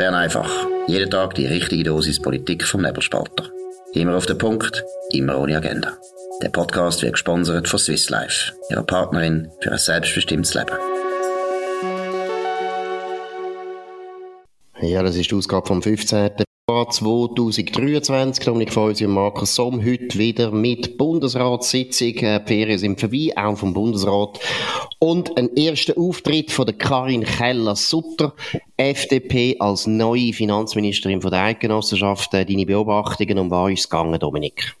Bern einfach. Jeden Tag die richtige Dosis Politik vom Nebelspalter. Immer auf den Punkt, immer ohne Agenda. Der Podcast wird gesponsert von Swiss Life, ihrer Partnerin für ein selbstbestimmtes Leben. Ja, das ist die Ausgabe vom 15. 2023. Dominik Feusi und Markus Somm heute wieder mit Bundesratssitzung. Äh, die Ferien sind vorbei, auch vom Bundesrat. Und ein erster Auftritt von der Karin Keller-Sutter, FDP als neue Finanzministerin von der Eidgenossenschaft. Äh, deine Beobachtungen, um was ist es gegangen, Dominik?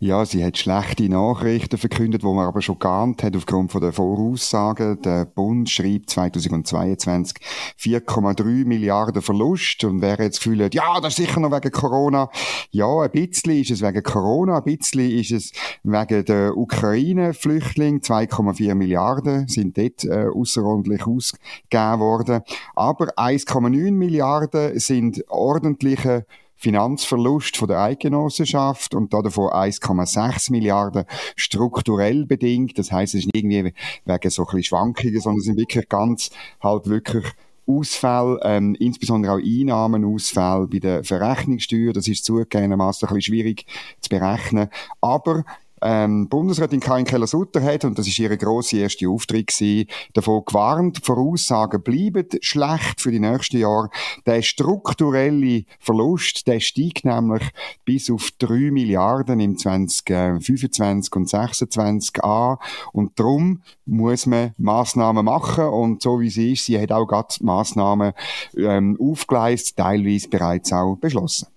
Ja, sie hat schlechte Nachrichten verkündet, wo man aber schon geahnt hat aufgrund von der Voraussagen. Der Bund schreibt 2022 4,3 Milliarden Verlust und wer jetzt fühlt, ja, das ist sicher noch wegen Corona. Ja, ein bisschen ist es wegen Corona, ein bisschen ist es wegen der Ukraine-Flüchtlinge. 2,4 Milliarden sind dort äh, außerordentlich ausgegeben worden. Aber 1,9 Milliarden sind ordentliche Finanzverlust von der Eidgenossenschaft und davon 1,6 Milliarden strukturell bedingt. Das heißt, es ist nicht irgendwie wegen so ein bisschen Schwankungen, sondern es sind wirklich ganz halt wirklich Ausfälle, ähm, insbesondere auch Einnahmenausfälle bei der Verrechnungssteuer. Das ist zugegebenermaßen ein bisschen schwierig zu berechnen. Aber ähm, Bundesrätin Karin Keller-Sutter hat, und das ist ihre grosse erste Auftritt gewesen, davon gewarnt, Voraussagen bleiben schlecht für die nächsten Jahre. Der strukturelle Verlust, der steigt nämlich bis auf 3 Milliarden im 2025 und 2026 an. Und darum muss man Massnahmen machen. Und so wie sie ist, sie hat auch gerade Massnahmen ähm, aufgeleistet, teilweise bereits auch beschlossen.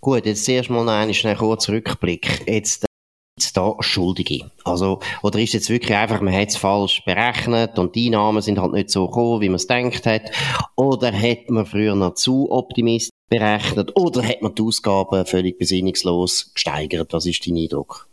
Gut, jetzt zuerst mal noch einen kurzen Rückblick. Jetzt da Schuldige? Also, oder ist jetzt wirklich einfach, man hat es falsch berechnet und die Einnahmen sind halt nicht so gekommen, wie man es denkt hat? Oder hat man früher noch zu optimistisch berechnet? Oder hat man die Ausgaben völlig besinnungslos gesteigert? Was ist dein Eindruck?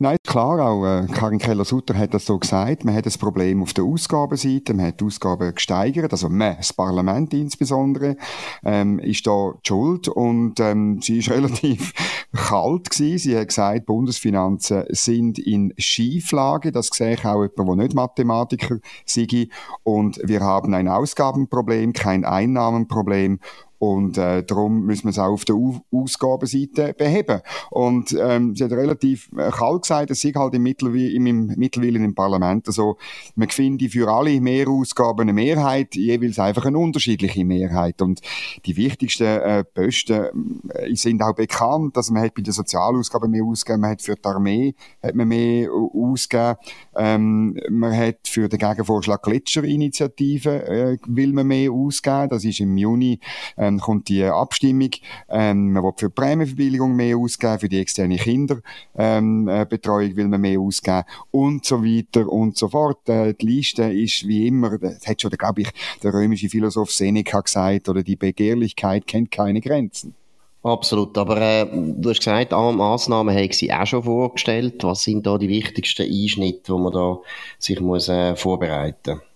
Nein, klar, auch äh, Karin Keller-Sutter hat das so gesagt. Man hat das Problem auf der Ausgabenseite, man hat die Ausgaben gesteigert, also man, das Parlament insbesondere, ähm, ist da die schuld und ähm, sie ist relativ kalt gewesen. Sie hat gesagt, Bundesfinanzen sind in Schieflage. Das sehe ich auch jemand, der nicht Mathematiker sei. Und wir haben ein Ausgabenproblem, kein Einnahmenproblem. Und äh, darum müssen wir es auch auf der Au Ausgabenseite beheben. Und ähm, sie hat relativ äh, kalt gesagt, es sei halt im, Mittelwe im Mittelwillen im Parlament also man finde für alle Mehrausgaben eine Mehrheit, jeweils einfach eine unterschiedliche Mehrheit. Und die wichtigsten äh, Posten äh, sind auch bekannt, dass also man hat bei den Sozialausgaben mehr ausgegeben, man hat für die Armee hat man mehr ausgegeben, ähm, man hat für den Gegenvorschlag Gletscherinitiative äh, will man mehr ausgeben, das ist im Juni äh, ähm, kommt die Abstimmung. Ähm, man will für die Prämienverbilligung mehr ausgeben, für die externe Kinderbetreuung ähm, äh, will man mehr ausgeben und so weiter und so fort. Äh, die Liste ist wie immer, das hat schon, glaube ich, der römische Philosoph Seneca gesagt, oder die Begehrlichkeit kennt keine Grenzen. Absolut, aber äh, du hast gesagt, alle Massnahmen haben sie auch schon vorgestellt. Was sind da die wichtigsten Einschnitte, die man da sich muss äh, vorbereiten muss?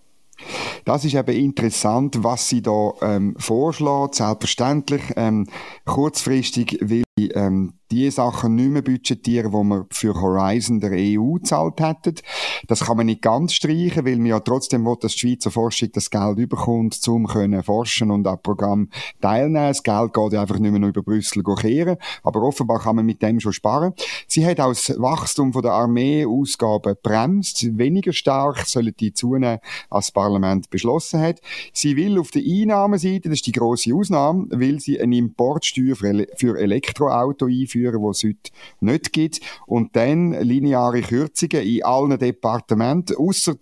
Das ist eben interessant, was sie da ähm, vorschlägt. Selbstverständlich ähm, kurzfristig will ähm, die Sachen nicht mehr budgetieren, die wir für Horizon der EU gezahlt hätten. Das kann man nicht ganz streichen, weil man ja trotzdem will, dass die Schweizer Forschung das Geld überkommt, um können forschen und am Programm teilnehmen. Das Geld geht einfach nicht mehr nur über Brüssel kehren, aber offenbar kann man mit dem schon sparen. Sie hat auch das Wachstum von der Armee-Ausgaben bremst. Weniger stark sollen die zunehmen, als das Parlament beschlossen hat. Sie will auf der Einnahmenseite, das ist die grosse Ausnahme, will sie eine Importsteuer für Elektroauto einführen einführen, die es heute nicht gibt. Und dann lineare Kürzungen in allen Departementen, ausser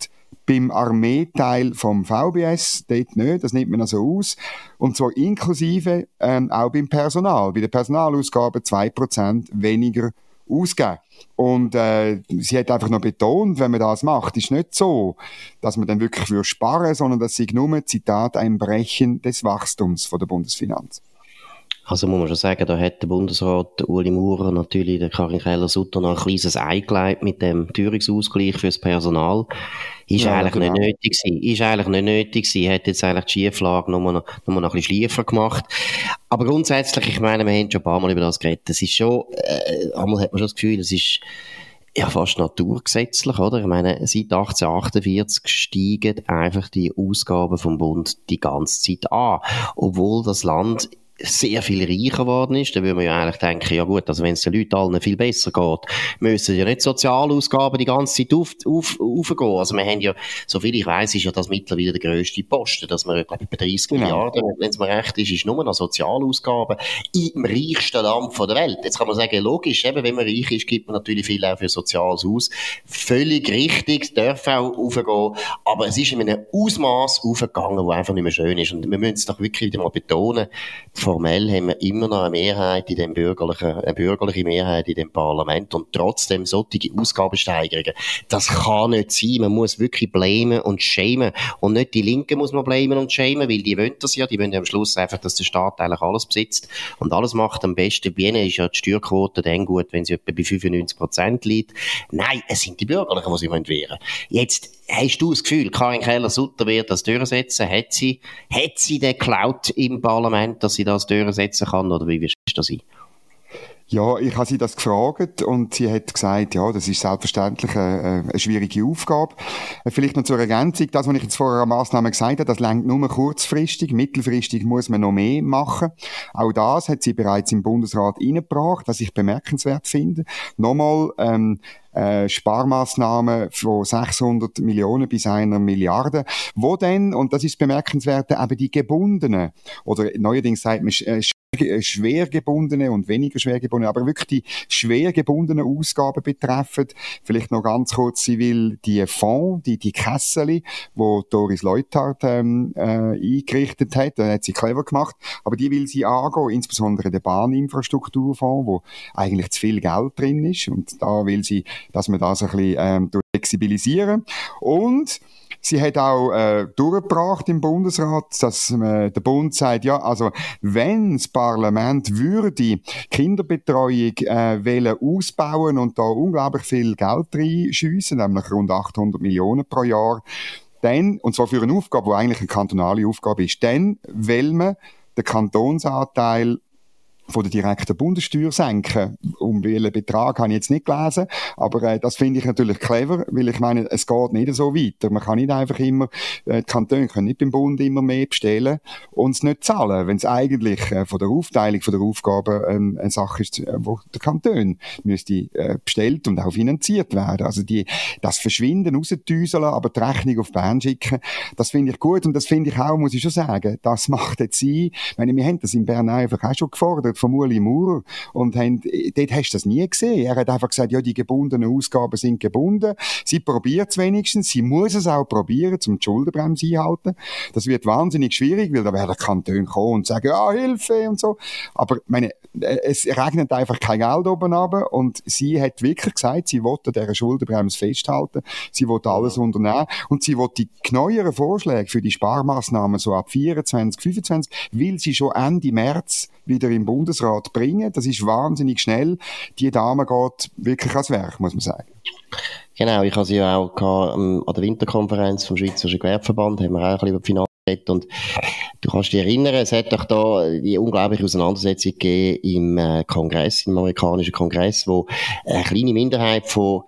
beim Armeeteil vom VBS, dort nicht, das nimmt man also aus. Und zwar inklusive ähm, auch beim Personal. Bei den Personalausgaben 2% weniger ausgeben. Und äh, sie hat einfach noch betont, wenn man das macht, ist nicht so, dass man dann wirklich für sparen, sondern das ist nur, Zitat, ein Brechen des Wachstums von der Bundesfinanz. Also muss man schon sagen, da hat der Bundesrat Uli Maurer natürlich der Karin Keller-Sutter noch ein kleines Ei mit dem Teuerungsausgleich fürs Personal. Ist ja, eigentlich genau. nicht nötig gewesen. Ist eigentlich nicht nötig gewesen. Hat jetzt eigentlich die Schieflage nochmal noch, noch ein bisschen schliefer gemacht. Aber grundsätzlich, ich meine, wir haben schon ein paar Mal über das geredet. Das ist schon, äh, einmal hat man schon das Gefühl, das ist, ja, fast naturgesetzlich, oder? Ich meine, seit 1848 steigen einfach die Ausgaben vom Bund die ganze Zeit an. Obwohl das Land sehr viel reicher geworden ist, dann würde man ja eigentlich denken, ja gut, also wenn es den Leuten allen viel besser geht, müssen ja nicht Sozialausgaben die ganze Zeit auf, auf, aufgehen. Also wir haben ja, so viel ich weiß, ist ja das mittlerweile der grösste Posten, dass man, glaube ich, bei 30 genau. Milliarden, wenn es mir recht ist, ist nur noch Sozialausgaben im reichsten Land der Welt. Jetzt kann man sagen, logisch, eben, wenn man reich ist, gibt man natürlich viel auch für Soziales aus. Völlig richtig, darf auch aufgehen, aber es ist in einem Ausmaß aufgegangen, wo einfach nicht mehr schön ist. Und wir müssen es doch wirklich wieder mal betonen, formell haben wir immer noch eine Mehrheit in dem bürgerlichen, eine bürgerliche Mehrheit in dem Parlament und trotzdem solche Ausgabensteigerungen. Das kann nicht sein. Man muss wirklich blamen und schämen. Und nicht die Linken muss man blamen und schämen, weil die wollen das ja. Die wollen ja am Schluss einfach, dass der Staat eigentlich alles besitzt und alles macht am besten. Bei ihnen ist ja die Steuerquote dann gut, wenn sie etwa bei 95 Prozent liegt. Nein, es sind die Bürgerlichen, die sie wehren wollen. Jetzt hast du das Gefühl, Karin Keller-Sutter wird das durchsetzen? Hat sie, hat sie den Cloud im Parlament, dass sie das durchsetzen kann? Oder wie wirst du das sein? Ja, ich habe sie das gefragt und sie hat gesagt, ja, das ist selbstverständlich eine, eine schwierige Aufgabe. Vielleicht noch zur Ergänzung, das, was ich jetzt vorher an Massnahmen gesagt habe, das längt nur kurzfristig, mittelfristig muss man noch mehr machen. Auch das hat sie bereits im Bundesrat eingebracht, was ich bemerkenswert finde. Nochmal, ähm, äh, Sparmaßnahmen von 600 Millionen bis einer Milliarde, wo denn, und das ist bemerkenswert, eben die gebundenen, oder neuerdings sagt man äh, äh, schwer gebundene und weniger schwer gebundene, aber wirklich die schwer gebundenen Ausgaben betreffen. Vielleicht noch ganz kurz, sie will die Fonds, die, die Kessel, wo Doris Leuthard ähm, äh, eingerichtet hat, da hat sie clever gemacht, aber die will sie angehen, insbesondere der Bahninfrastrukturfonds, wo eigentlich zu viel Geld drin ist und da will sie, dass man das ein bisschen ähm, flexibilisieren und Sie hat auch äh, durchgebracht im Bundesrat, dass äh, der Bund sagt, ja, also wenn das Parlament würde Kinderbetreuung äh, wollen ausbauen und da unglaublich viel Geld reinschiessen, nämlich rund 800 Millionen pro Jahr, dann, und zwar für eine Aufgabe, die eigentlich eine kantonale Aufgabe ist, dann will man den Kantonsanteil von der direkten Bundessteuer senken. Um welchen Betrag habe ich jetzt nicht gelesen, aber äh, das finde ich natürlich clever, weil ich meine, es geht nicht so weiter. Man kann nicht einfach immer, äh, die Kantone können nicht beim Bund immer mehr bestellen und es nicht zahlen, wenn es eigentlich äh, von der Aufteilung von der Aufgaben ähm, eine Sache ist, äh, wo der Kanton müsste äh, bestellt und auch finanziert werden. Also die, das Verschwinden rausdüseln, aber die Rechnung auf Bern schicken, das finde ich gut und das finde ich auch, muss ich schon sagen, das macht jetzt sie. Ich meine, wir haben das in Bern einfach auch schon gefordert von Uli Maurer und haben, dort hast du das nie gesehen. Er hat einfach gesagt, ja, die gebundenen Ausgaben sind gebunden. Sie probiert es wenigstens. Sie muss es auch probieren, um die Schuldenbremse einhalten. Das wird wahnsinnig schwierig, weil da werden Kantone kommen und sagen, ja, Hilfe und so. Aber, meine, es regnet einfach kein Geld oben runter und sie hat wirklich gesagt, sie wollte dieser Schuldenbremse festhalten. Sie wollte alles unternehmen und sie wollte die neueren Vorschläge für die Sparmaßnahmen so ab 24, 25, will sie schon Ende März wieder im Bundesrat bringen. Das ist wahnsinnig schnell. Die Dame geht wirklich ans Werk, muss man sagen. Genau, ich habe sie auch ähm, an der Winterkonferenz vom Schweizerischen Gewerbeverband, haben wir auch ein bisschen über die Finanzen und du kannst dich erinnern, es hat doch da die unglaubliche Auseinandersetzung gegeben im äh, Kongress, im amerikanischen Kongress, wo eine kleine Minderheit von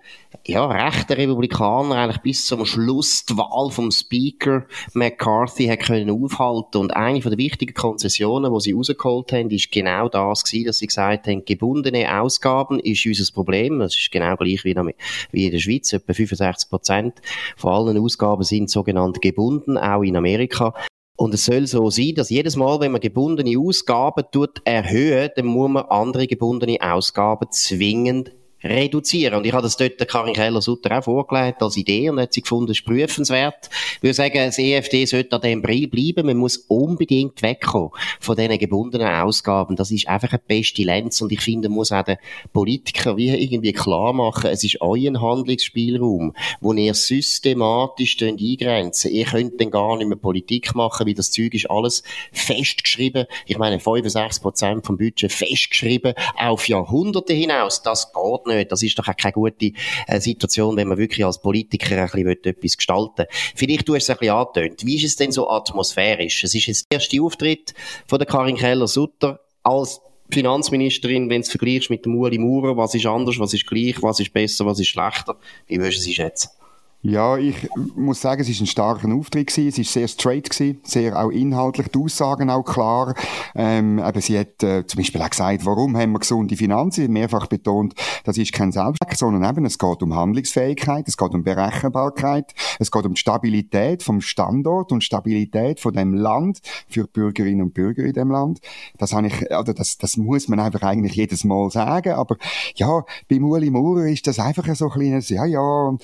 ja, rechten Republikaner eigentlich bis zum Schluss die Wahl vom Speaker McCarthy hat können aufhalten und eine von den wichtigen Konzessionen, die sie rausgeholt haben, ist genau das gewesen, dass sie gesagt haben, gebundene Ausgaben ist unser Problem. Das ist genau gleich wie in der Schweiz. Etwa 65 Prozent von allen Ausgaben sind sogenannt gebunden, auch in Amerika. Und es soll so sein, dass jedes Mal, wenn man gebundene Ausgaben tut erhöhen, dann muss man andere gebundene Ausgaben zwingend reduzieren. Und ich habe das dort der Karin Keller-Sutter auch vorgelegt als Idee und hat sie gefunden, es ist prüfenswert. Ich würde sagen, das EFD sollte an dem bleiben. Man muss unbedingt wegkommen von diesen gebundenen Ausgaben. Das ist einfach eine Pestilenz und ich finde, man muss auch den Politikern wie irgendwie klar machen, es ist euer Handlungsspielraum, wo ihr systematisch eingrenzen. Ihr könnt dann gar nicht mehr Politik machen, weil das Zeug ist alles festgeschrieben. Ich meine, 65 Prozent vom Budget festgeschrieben auf Jahrhunderte hinaus. Das geht nicht nicht. Das ist doch auch keine gute äh, Situation, wenn man wirklich als Politiker ein bisschen etwas gestalten will. Vielleicht du hast es ein bisschen angetönt. Wie ist es denn so atmosphärisch? Es ist jetzt der erste Auftritt von der Karin Keller-Sutter als Finanzministerin, wenn du es vergleichst mit dem Uli Maurer, was ist anders, was ist gleich, was ist besser, was ist schlechter? Wie würdest du sie schätzen? Ja, ich muss sagen, es ist ein starker Auftritt gewesen. Es ist sehr straight gewesen, sehr auch inhaltlich, die Aussagen auch klar. Ähm, eben, sie hat äh, zum Beispiel auch gesagt, warum haben wir gesunde Finanzen? Mehrfach betont, das ist kein Selbstzweck, sondern eben, es geht um Handlungsfähigkeit, es geht um Berechenbarkeit, es geht um die Stabilität vom Standort und Stabilität von dem Land für Bürgerinnen und Bürger in dem Land. Das habe ich, oder das, das muss man einfach eigentlich jedes Mal sagen. Aber ja, bei Uli Maurer ist das einfach so ein kleines, ja, ja, so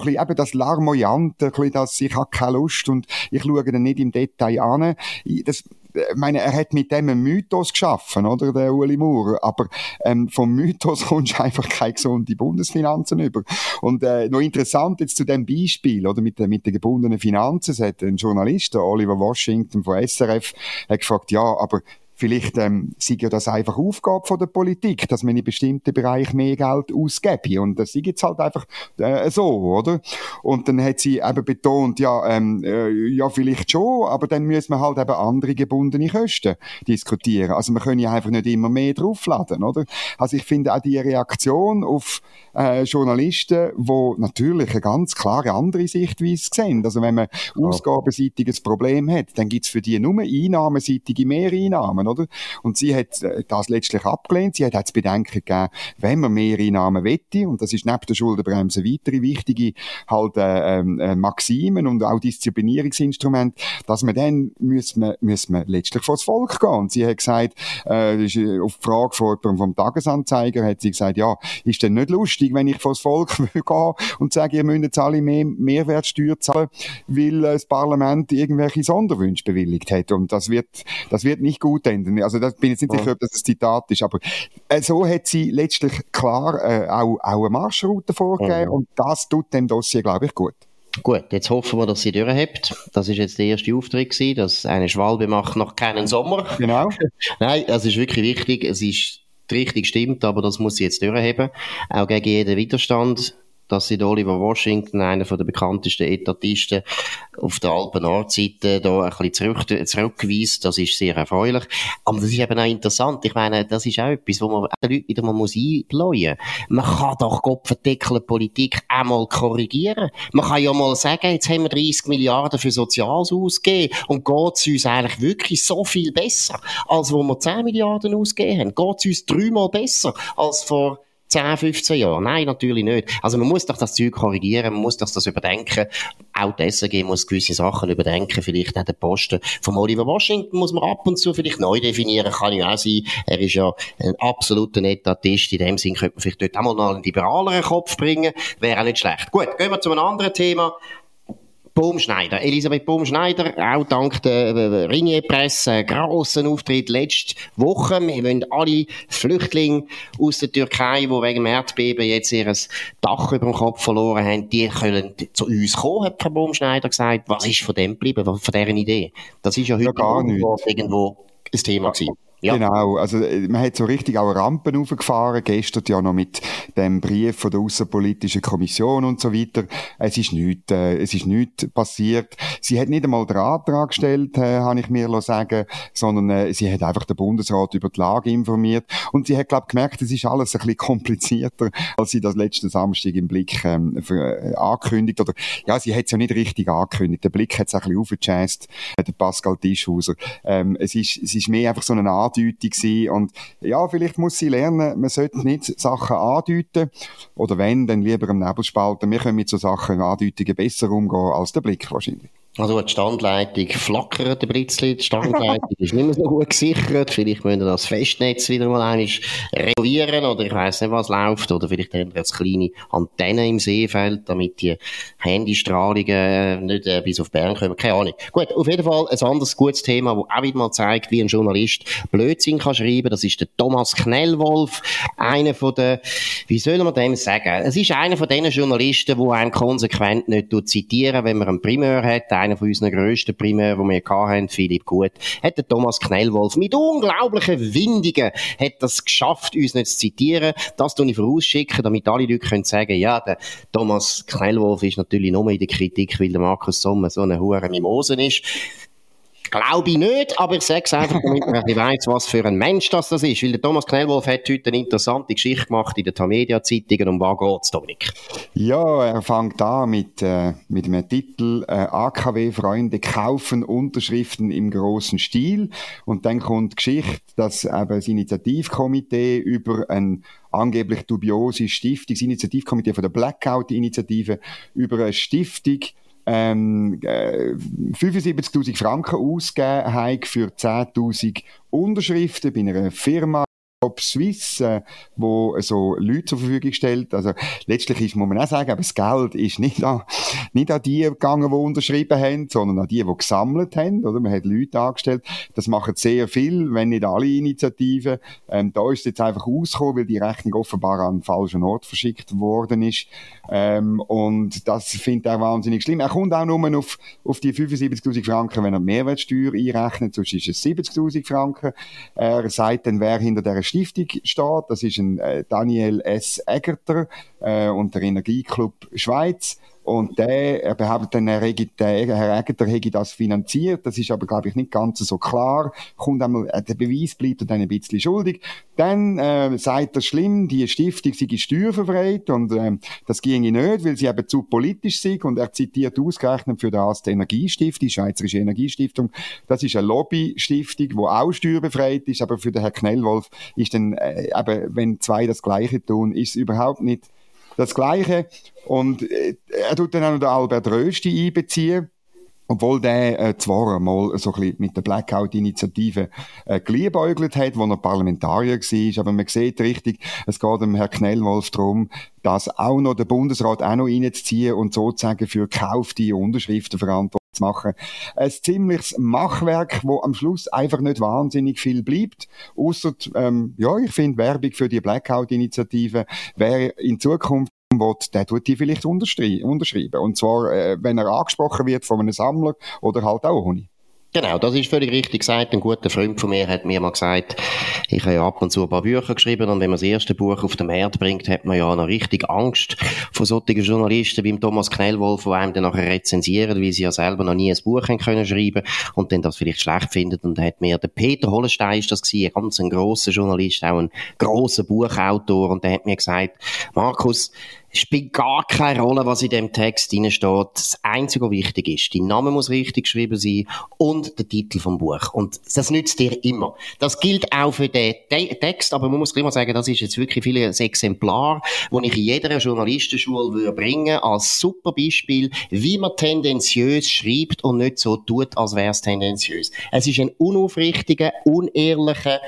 ein bisschen eben das Larmoyante, dass ich habe keine Lust und ich schaue dann nicht im Detail an. Das, ich meine, er hat mit dem einen Mythos geschaffen, oder, der Uli Maurer. Aber ähm, vom Mythos kommst du einfach keine gesunde Bundesfinanzen über. Und äh, noch interessant jetzt zu dem Beispiel, oder, mit, mit den gebundenen Finanzen, es hat ein Journalist, Oliver Washington von SRF, hat gefragt, ja, aber Vielleicht ähm, sei ja das einfach Aufgabe von der Politik, dass man in bestimmten Bereichen mehr Geld ausgebe. Und das ist jetzt halt einfach äh, so, oder? Und dann hat sie eben betont, ja, ähm, äh, ja, vielleicht schon, aber dann müssen wir halt eben andere gebundene Kosten diskutieren. Also wir können ja einfach nicht immer mehr draufladen, oder? Also ich finde auch die Reaktion auf äh, Journalisten, die natürlich eine ganz klare andere Sichtweise sehen. Also wenn man ja. ausgabenseitiges Problem hat, dann gibt's für die nur einnahmenseitige Mehreinnahmen, oder? Und sie hat äh, das letztlich abgelehnt. Sie hat zu bedenken gegeben, wenn man Mehreinnahmen wette, und das ist neben der Schuldenbremse weitere wichtige halt äh, ähm, äh, Maximen und auch Disziplinierungsinstrumente, dass man dann muss man, muss man letztlich vor das Volk gehen. Und sie hat gesagt, äh, äh auf die Frage von vom Tagesanzeiger hat sie gesagt, ja, ist denn nicht lustig, lustig, wenn ich vor das Volk gehe und sage, ihr müsst jetzt alle mehr Mehrwertsteuer zahlen, weil äh, das Parlament irgendwelche Sonderwünsche bewilligt hat. Und das wird, das wird nicht gut enden. Also das bin jetzt nicht sicher, ob das ein Zitat ist, aber äh, so hat sie letztlich klar äh, auch, auch eine Marschroute vorgegeben mhm. und das tut dem Dossier, glaube ich, gut. Gut, jetzt hoffen wir, dass sie durchhebt. Das ist jetzt der erste Auftritt gewesen, dass eine Schwalbe macht noch keinen Sommer. Genau. Nein, das ist wirklich wichtig. Es ist richtig stimmt, aber das muss sie jetzt durchheben. Auch gegen jeden Widerstand dass sie Oliver Washington, einer der bekanntesten Etatisten auf der Alpen-Nordseite, da ein bisschen zurück, zurückweist. Das ist sehr erfreulich. Aber das ist eben auch interessant. Ich meine, das ist auch etwas, wo man den Leuten wieder mal muss einbläuen muss. Man kann doch Kopfendeckel Politik einmal korrigieren. Man kann ja mal sagen, jetzt haben wir 30 Milliarden für Soziales ausgegeben und geht es uns eigentlich wirklich so viel besser, als wo wir 10 Milliarden ausgegeben haben. Geht es uns dreimal besser als vor 10, 15 Jahren? Nein, natürlich nicht. Also man muss doch das Zeug korrigieren, man muss doch das überdenken. Auch die SRG muss gewisse Sachen überdenken. Vielleicht auch den Posten von Oliver Washington muss man ab und zu vielleicht neu definieren, kann ja auch sein. Er ist ja ein absoluter Netatist. In dem Sinn könnte man vielleicht dort auch mal einen liberaleren Kopf bringen. Wäre auch nicht schlecht. Gut, gehen wir zu einem anderen Thema. Baumschneider. Elisabeth Baumschneider, auch dank der äh, Ringier-Presse, grossen Auftritt letzte Woche. Wir wollen alle Flüchtlinge aus der Türkei, die wegen dem Erdbeben jetzt ihr Dach über dem Kopf verloren haben, die können zu uns kommen, hat Frau Baumschneider gesagt. Was ist von dem geblieben, von deren Idee? Das ist ja heute ja, gar irgendwo ein Thema gewesen. Ja. Genau, also äh, man hat so richtig auch Rampen aufgefahren, gestern ja noch mit dem Brief von der Außenpolitischen Kommission und so weiter. Es ist nichts, äh, es ist nichts passiert. Sie hat nicht einmal den Antrag gestellt, äh, habe ich mir sagen, sondern äh, sie hat einfach den Bundesrat über die Lage informiert und sie hat, glaube gemerkt, es ist alles ein bisschen komplizierter, als sie das letzten Samstag im Blick ähm, für, äh, angekündigt oder ja, sie hat es ja nicht richtig angekündigt. Der Blick hat es ein bisschen aufgechast, äh, der Pascal Tischhauser. Ähm, es ist, es ist mehr einfach so eine Art Andeutung gewesen. Und ja, vielleicht muss sie lernen, man sollte nicht Sachen andeuten. Oder wenn, dann lieber im Nebelspalten. Wir können mit so Sachen Andeutungen besser umgehen als der Blick wahrscheinlich. Also die Standleitung flackert ein bisschen, die Standleitung ist nicht mehr so gut gesichert, vielleicht müssen wir das Festnetz wieder mal einmal renovieren oder ich weiss nicht, was läuft, oder vielleicht haben wir jetzt kleine Antennen im Seefeld, damit die Handystrahlungen nicht äh, bis auf Bern kommen, keine Ahnung. Gut, auf jeden Fall ein anderes gutes Thema, das auch wieder mal zeigt, wie ein Journalist Blödsinn kann schreiben, das ist der Thomas Knellwolf, einer von den, wie soll man dem sagen, es ist einer von den Journalisten, der einem konsequent nicht zitieren, wenn man einen Primeur hat, einer von unseren grössten Primär, die wir hatten, Philipp Gut, hat der Thomas Knellwolf mit unglaublichen Windungen hat das geschafft, uns nicht zu zitieren. Das tue ich vorausschicken, damit alle Leute können sagen, ja, der Thomas Knellwolf ist natürlich nur in der Kritik, weil der Markus Sommer so eine hure Mimosen ist. Glaube ich nicht, aber ich sage es einfach, damit man ein weiss, was für ein Mensch das, das ist. Weil der Thomas Knellwolf hat heute eine interessante Geschichte gemacht in den Tamedia-Zeitungen. Um was geht's, Dominik? Ja, er fängt an mit, äh, mit einem Titel äh, AKW-Freunde kaufen Unterschriften im großen Stil. Und dann kommt die Geschichte, dass eben das Initiativkomitee über ein angeblich dubiose Stiftung, das Initiativkomitee von der Blackout-Initiative, über eine Stiftung ähm, äh, 75.000 Franken ausgegeben haben für 10.000 Unterschriften bei einer Firma, Top Swiss, äh, wo so Leute zur Verfügung stellt. Also letztlich ist, muss man auch sagen, aber das Geld ist nicht an, nicht an die gegangen, die unterschrieben haben, sondern an die, die gesammelt haben. Oder man hat Leute angestellt. Das machen sehr viel, wenn nicht alle Initiativen. Ähm, da ist es jetzt einfach rausgekommen, weil die Rechnung offenbar an den falschen Ort verschickt worden ist. Ähm, und das findet er wahnsinnig schlimm. Er kommt auch nur auf, auf die 75.000 Franken, wenn er Mehrwertsteuer einrechnet, sonst ist es 70.000 Franken. Er sagt dann, wer hinter der Stiftung steht. Das ist ein äh, Daniel S. Egerter äh, und der Energieclub Schweiz. Und der, er behauptet dann, er hätte, der Herr Egger hätte das finanziert. Das ist aber, glaube ich, nicht ganz so klar. Kommt einmal, äh, der Beweis bleibt dann ein bisschen schuldig. Dann äh, sagt er schlimm, die Stiftung sei steuerverfreit und äh, das ginge nicht, weil sie eben zu politisch sind. Und er zitiert ausgerechnet für das die Energiestiftung, die Schweizerische Energiestiftung. Das ist eine Lobbystiftung, die auch steuerbefreit ist, aber für den Herrn Knellwolf ist dann, äh, eben, wenn zwei das Gleiche tun, ist es überhaupt nicht das Gleiche. Und äh, er tut dann auch noch den Albert Rösti einbeziehen. Obwohl der äh, zwar einmal so ein bisschen mit der Blackout-Initiative äh, geliebäugelt hat, wo er Parlamentarier war, aber man sieht richtig, es geht dem Herrn Knellwolf darum, dass auch noch der Bundesrat auch noch reinzuziehen und sozusagen für gekaufte Unterschriften verantwortlich zu machen. Ein ziemliches Machwerk, wo am Schluss einfach nicht wahnsinnig viel bleibt. Außer, ähm, ja, ich finde Werbung für die Blackout-Initiative wäre in Zukunft will, der tut die vielleicht unterschreiben. Und zwar, äh, wenn er angesprochen wird von einem Sammler oder halt auch ohne. Genau, das ist völlig richtig gesagt. Ein guter Freund von mir hat mir mal gesagt, ich habe ja ab und zu ein paar Bücher geschrieben und wenn man das erste Buch auf den Markt bringt, hat man ja noch richtig Angst vor solchen Journalisten wie Thomas Knellwolf, die einem dann nachher rezensieren, weil sie ja selber noch nie ein Buch haben können schreiben und dann das vielleicht schlecht findet. Und hat mir der Peter Hollenstein ist das gewesen, ein ganz ein grosser Journalist, auch ein grosser Buchautor und der hat mir gesagt, Markus, spielt gar keine Rolle, was in dem Text drin steht. Das Einzige, was wichtig ist, dein Name muss richtig geschrieben sein und der Titel vom Buch. Und das nützt dir immer. Das gilt auch für den Te Text, aber man muss mal sagen, das ist jetzt wirklich vieles Exemplar, das ich in jeder Journalistenschule würde bringen als super Beispiel, wie man tendenziös schreibt und nicht so tut, als wäre es tendenziös. Es ist ein unaufrichtiger, unehrlicher,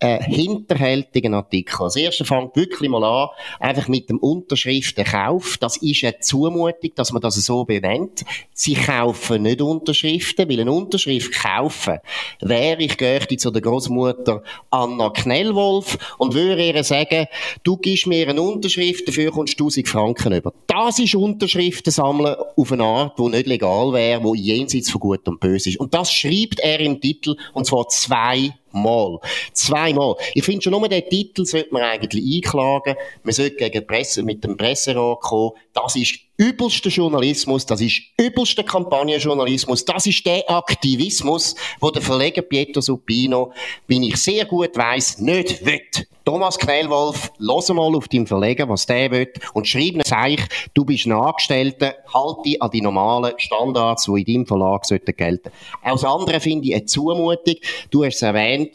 äh, hinterhältiger Artikel. Das erste fängt wirklich mal an, einfach mit dem Unterschrift Unterschriftenkauf. Das ist eine Zumutung, dass man das so benennt. Sie kaufen nicht Unterschriften, weil eine Unterschrift kaufen wäre, ich gehöre zu der Großmutter Anna Knellwolf und würde ihr sagen, du gibst mir eine Unterschrift, dafür kommst du 1000 Franken über. Das ist Unterschriften sammeln auf eine Art, die nicht legal wäre, die jenseits von Gut und Böse ist. Und das schreibt er im Titel, und zwar zwei Mal. Zweimal. Ich finde schon nur den Titel sollte man eigentlich einklagen. Man sollte gegen Presse, mit dem Presserat kommen. Das ist übelster Journalismus, das ist übelster Kampagnenjournalismus, das ist der Aktivismus, wo der Verleger Pietro Supino, wie ich sehr gut weiß, nicht will. Thomas Knellwolf, los mal auf deinen Verleger, was der will, und schreib ein Zeich, du bist ein Angestellter, halte an die normalen Standards, die in deinem Verlag sollten gelten. Aus anderen finde ich eine Zumutung. Du hast es erwähnt,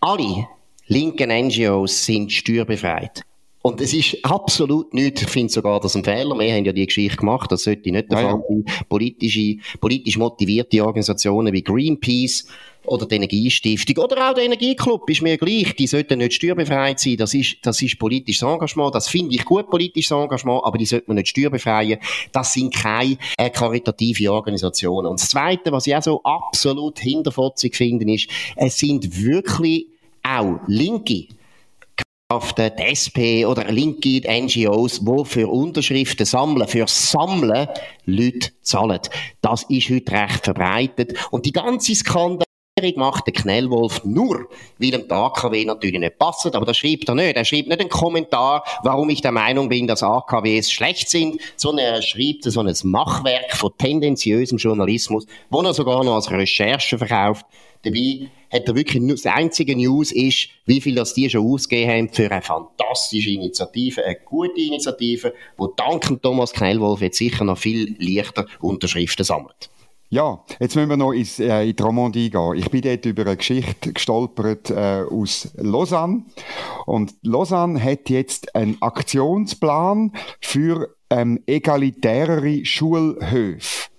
alle linken NGOs sind steuerbefreit. Und es ist absolut nichts, ich finde sogar das ein Fehler. Wir haben ja die Geschichte gemacht, das sollte nicht der Fall sein. Politische, politisch motivierte Organisationen wie Greenpeace oder die Energiestiftung oder auch der Energieclub, ist mir gleich, die sollten nicht steuerbefreit sein. Das ist, das ist politisches Engagement, das finde ich gut politisches Engagement, aber die sollten man nicht steuerbefreien. Das sind keine äh, karitative Organisationen. Und das Zweite, was ich auch so absolut hinterfotzig finde, ist, es sind wirklich auch Linke, die SP oder linke NGOs, die für Unterschriften sammeln, für Sammeln Leute zahlen. Das ist heute recht verbreitet. Und die ganze Skandal macht der Knellwolf nur, weil ihm der AKW natürlich nicht passt. Aber das schreibt er nicht. Er schreibt nicht einen Kommentar, warum ich der Meinung bin, dass AKWs schlecht sind, sondern er schreibt so ein Machwerk von tendenziösem Journalismus, wo er sogar noch als Recherche verkauft. Dabei hat er wirklich nur, das einzige News ist, wie viel das die schon ausgegeben haben für eine fantastische Initiative, eine gute Initiative, wo dank Thomas Knellwolf jetzt sicher noch viel leichter Unterschriften sammelt. Ja, jetzt müssen wir noch ins, äh, in die Romandie gehen. Ich bin dort über eine Geschichte gestolpert äh, aus Lausanne. Und Lausanne hat jetzt einen Aktionsplan für ähm, egalitärere Schulhöfe.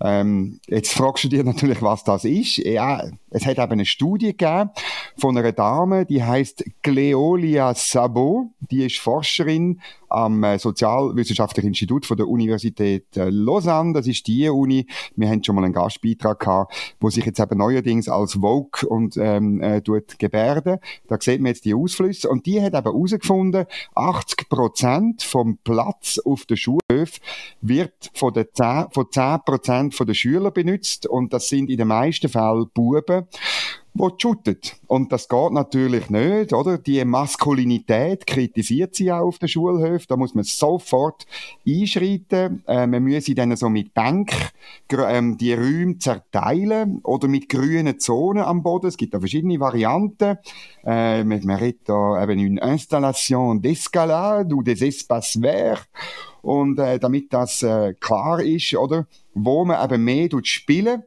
Ähm, jetzt fragst du dir natürlich, was das ist. Ja, es hat eben eine Studie gegeben von einer Dame, die heißt Cleolia Sabot. Die ist Forscherin am äh, Sozialwissenschaftlichen Institut von der Universität äh, Lausanne. Das ist die Uni. Wir haben schon mal einen Gastbeitrag gehabt, wo sich jetzt eben neuerdings als Vogue und ähm, äh, tut gebärden. Da sieht man jetzt die Ausflüsse. Und die hat eben herausgefunden, 80 Prozent vom Platz auf der Schulhöfe wird von, den 10, von 10 Prozent der Schüler benutzt. Und das sind in den meisten Fällen Buben wo shootet. Und das geht natürlich nicht, oder? Die Maskulinität kritisiert sie auch auf der Schulhöfe. Da muss man sofort einschreiten. Äh, man müsse dann so mit Bank ähm, die Räume zerteilen oder mit grünen Zonen am Boden. Es gibt da verschiedene Varianten. Äh, man redet da eben eine Installation d'escalade ou des espaces verts. Und äh, damit das äh, klar ist, oder? Wo man eben mehr spielen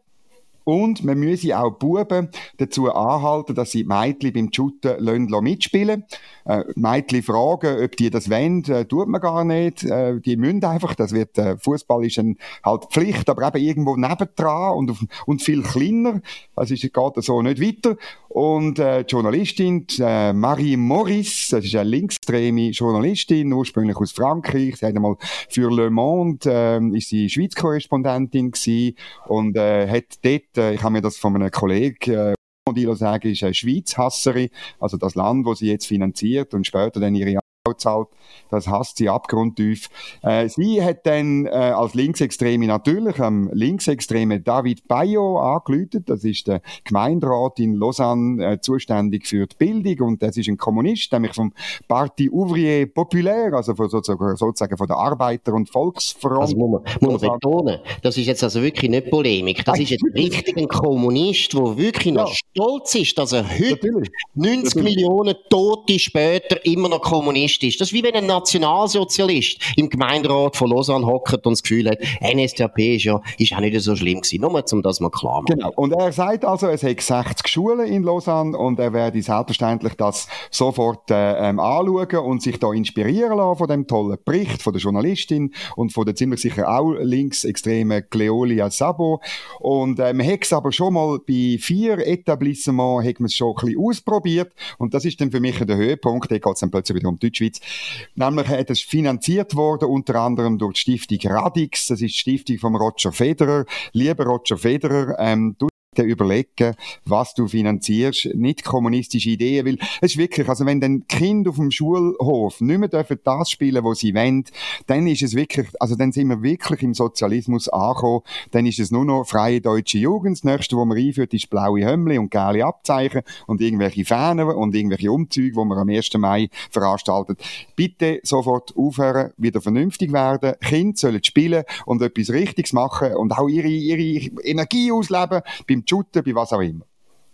und man müsse auch Buben dazu anhalten, dass sie die Mädchen beim Shooten mitspielen äh, Mädchen fragen, ob die das wollen, äh, tut man gar nicht. Äh, die müssen einfach, das wird, äh, Fußball ist ein, halt Pflicht, aber eben irgendwo nebendran und, und viel kleiner. Also ist, geht so nicht weiter. Und äh, die Journalistin äh, Marie Morris, das ist eine linksextreme Journalistin, ursprünglich aus Frankreich. Sie hat einmal für Le Monde äh, ist sie Schweiz-Korrespondentin gewesen und äh, hat dort, äh, ich habe mir das von einem Kollegen äh, Dilo sagen, ist eine Schweizhasserin, also das Land, wo sie jetzt finanziert und später dann ihre zahlt. Das hasst sie abgrundtief. Äh, sie hat dann äh, als Linksextreme natürlich am Linksextreme David Bayo angelötet. Das ist der Gemeinderat in Lausanne äh, zuständig für die Bildung und das ist ein Kommunist, nämlich vom Parti Ouvrier Populaire, also von, sozusagen, sozusagen von der Arbeiter- und Volksfront. Also muss man, muss man betonen, das ist jetzt also wirklich nicht Polemik. Das ist jetzt richtig ein Kommunist, der wirklich noch ja. stolz ist, dass er heute natürlich. 90 natürlich. Millionen Tote später immer noch Kommunist ist. Das ist wie wenn ein Nationalsozialist im Gemeinderat von Lausanne hockt und das Gefühl hat, NSDAP ist ja ist auch nicht so schlimm gewesen. Nur um das mal klar machen. Genau. Und er sagt also, es hat 60 Schulen in Lausanne und er werde selbstverständlich das sofort äh, ähm, anschauen und sich da inspirieren lassen von dem tollen Bericht von der Journalistin und von der ziemlich sicher auch linksextremen Cleolia Sabo. Und äh, man hat es aber schon mal bei vier Etablissements hat man es schon ein bisschen ausprobiert und das ist dann für mich der Höhepunkt. Da geht es dann plötzlich wieder um Deutschschweiz. Nämlich hat es finanziert worden, unter anderem durch die Stiftung Radix, das ist die Stiftung von Roger Federer. Lieber Roger Federer, ähm, du überlegen, was du finanzierst, nicht kommunistische Ideen, weil es ist wirklich, also wenn dann Kind auf dem Schulhof nicht mehr dürfen das spielen, was sie wollen, dann ist es wirklich, also dann sind wir wirklich im Sozialismus angekommen, dann ist es nur noch freie deutsche Jugend, das nächste, was man einführt, ist blaue Hömmli und gelbe Abzeichen und irgendwelche Fahnen und irgendwelche Umzüge, die man am 1. Mai veranstaltet. Bitte sofort aufhören, wieder vernünftig werden, Kinder sollen spielen und etwas Richtiges machen und auch ihre, ihre Energie ausleben beim beim Shooten, bei was auch immer.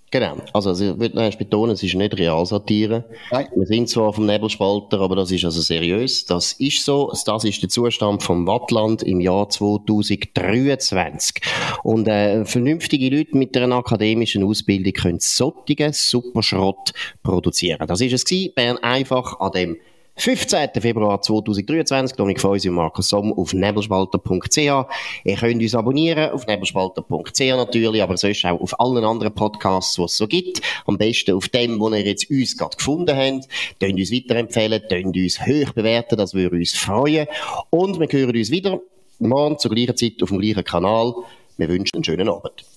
Genau. Also, also ich würde noch betonen, es ist nicht Realsatire. Nein. Wir sind zwar vom Nebelspalter, aber das ist also seriös. Das ist so. Das ist der Zustand vom Wattland im Jahr 2023. Und äh, vernünftige Leute mit einer akademischen Ausbildung können solche super Schrott produzieren. Das ist es gewesen. Bern einfach an dem 15. Februar 2023, Dominik Feusi und Markus Somm auf nebelspalter.ch. Ihr könnt uns abonnieren auf nebelspalter.ch natürlich, aber sonst auch auf allen anderen Podcasts, die es so gibt. Am besten auf dem, wo ihr jetzt uns gerade gefunden habt. Könnt uns weiterempfehlen, könnt uns hoch bewerten, das würde uns freuen. Und wir hören uns wieder morgen zur gleichen Zeit auf dem gleichen Kanal. Wir wünschen einen schönen Abend.